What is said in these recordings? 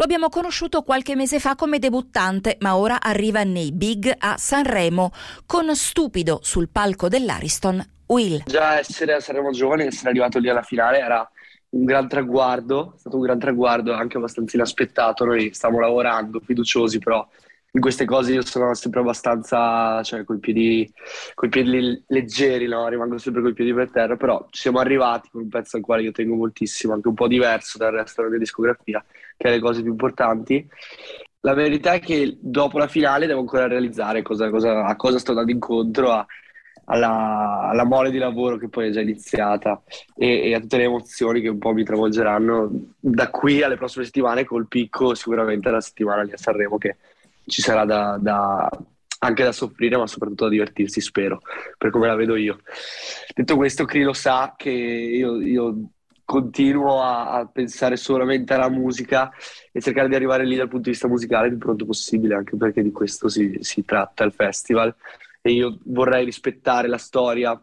Lo abbiamo conosciuto qualche mese fa come debuttante, ma ora arriva nei big a Sanremo con Stupido sul palco dell'Ariston. Will. Già essere a Sanremo giovane, essere arrivato lì alla finale era un gran traguardo, è stato un gran traguardo anche abbastanza inaspettato. Noi stiamo lavorando, fiduciosi, però in queste cose io sono sempre abbastanza, cioè, coi piedi, coi piedi leggeri, no? rimango sempre coi piedi per terra, però ci siamo arrivati con un pezzo al quale io tengo moltissimo, anche un po' diverso dal resto della mia discografia, che è le cose più importanti. La verità è che dopo la finale devo ancora realizzare cosa, cosa, a cosa sto andando incontro, a, alla, alla, mole di lavoro che poi è già iniziata e, e, a tutte le emozioni che un po' mi travolgeranno da qui alle prossime settimane, col picco sicuramente la settimana di Sanremo che ci sarà da, da, anche da soffrire, ma soprattutto da divertirsi, spero, per come la vedo io. Detto questo, Cri lo sa che io, io continuo a, a, pensare solamente alla musica e cercare di arrivare lì dal punto di vista musicale il più pronto possibile, anche perché di questo si, si tratta il festival. E io vorrei rispettare la storia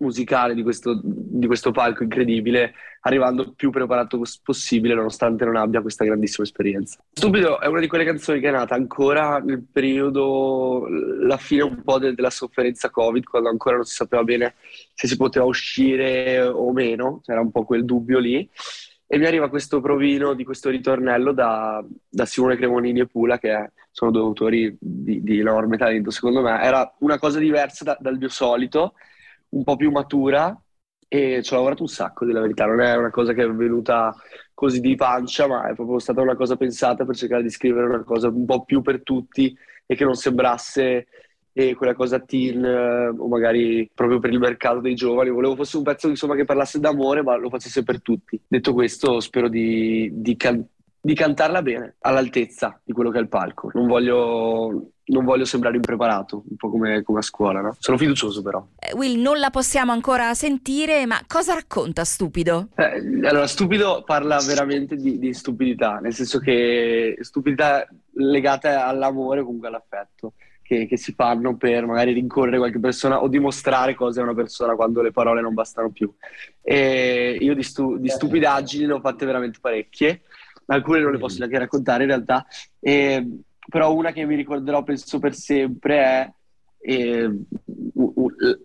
musicale di questo, di questo palco incredibile, arrivando più preparato possibile, nonostante non abbia questa grandissima esperienza. Stupido è una di quelle canzoni che è nata ancora nel periodo, la fine un po' de- della sofferenza Covid, quando ancora non si sapeva bene se si poteva uscire o meno, c'era un po' quel dubbio lì. E mi arriva questo provino di questo ritornello da, da Simone Cremonini e Pula, che sono due autori di, di enorme talento, secondo me. Era una cosa diversa da, dal mio solito, un po' più matura e ci ho lavorato un sacco, di la verità. Non è una cosa che è venuta così di pancia, ma è proprio stata una cosa pensata per cercare di scrivere una cosa un po' più per tutti e che non sembrasse eh, quella cosa teen eh, o magari proprio per il mercato dei giovani. Volevo fosse un pezzo insomma, che parlasse d'amore, ma lo facesse per tutti. Detto questo, spero di, di, can- di cantarla bene, all'altezza di quello che è il palco. Non voglio non voglio sembrare impreparato, un po' come, come a scuola, no? Sono fiducioso però. Eh, Will, non la possiamo ancora sentire, ma cosa racconta Stupido? Eh, allora, Stupido parla veramente di, di, stupidità, nel senso che stupidità legata all'amore o comunque all'affetto. Che, che, si fanno per magari rincorrere qualche persona o dimostrare cose a una persona quando le parole non bastano più. E io di, stu, di stupidaggini ne ho fatte veramente parecchie, alcune non le posso neanche raccontare in realtà. E però una che mi ricorderò penso per sempre è eh,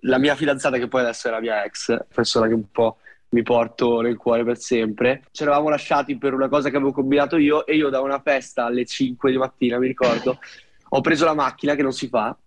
la mia fidanzata che poi adesso è la mia ex, persona che un po' mi porto nel cuore per sempre. Ci eravamo lasciati per una cosa che avevo combinato io e io da una festa alle 5 di mattina, mi ricordo, ho preso la macchina che non si fa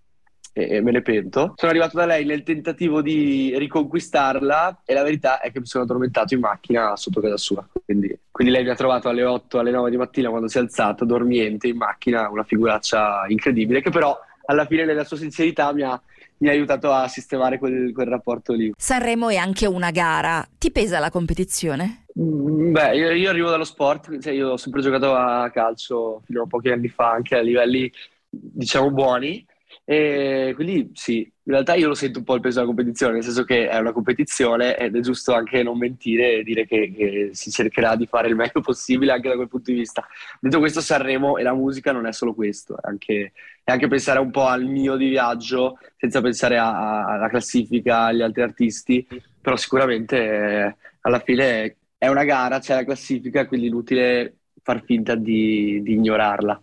e me ne pento. Sono arrivato da lei nel tentativo di riconquistarla e la verità è che mi sono addormentato in macchina sotto casa sua. Quindi, quindi lei mi ha trovato alle 8, alle 9 di mattina quando si è alzata, dormiente in macchina, una figuraccia incredibile che però alla fine nella sua sincerità mi ha, mi ha aiutato a sistemare quel, quel, rapporto lì. Sanremo è anche una gara. Ti pesa la competizione? Mm, beh, io, io, arrivo dallo sport, cioè io ho sempre giocato a calcio fino a pochi anni fa, anche a livelli diciamo buoni e quindi sì, in realtà io lo sento un po' il peso della competizione, nel senso che è una competizione ed è giusto anche non mentire e dire che, che, si cercherà di fare il meglio possibile anche da quel punto di vista. Detto questo, Sanremo e la musica non è solo questo, è anche, è anche pensare un po' al mio di viaggio senza pensare a, a, alla classifica, agli altri artisti, però sicuramente eh, alla fine è una gara, c'è la classifica, quindi è inutile far finta di, di ignorarla.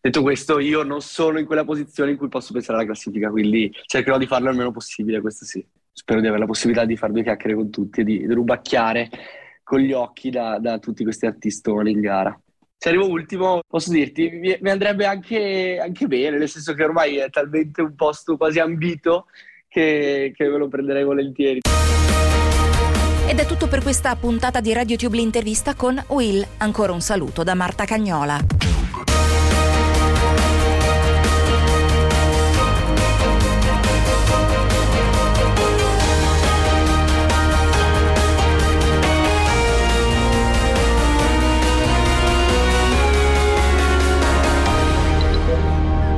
Detto questo, io non sono in quella posizione in cui posso pensare alla classifica, quindi cercherò di farlo il meno possibile, questo sì. Spero di avere la possibilità di fare due chiacchiere con tutti e di, di rubacchiare con gli occhi da, da, tutti questi artistoni in gara. Se arrivo ultimo, posso dirti, mi, mi andrebbe anche, anche, bene, nel senso che ormai è talmente un posto quasi ambito che, che me lo prenderei volentieri. Ed è tutto per questa puntata di RadioTube l'intervista con Will. Ancora un saluto da Marta Cagnola.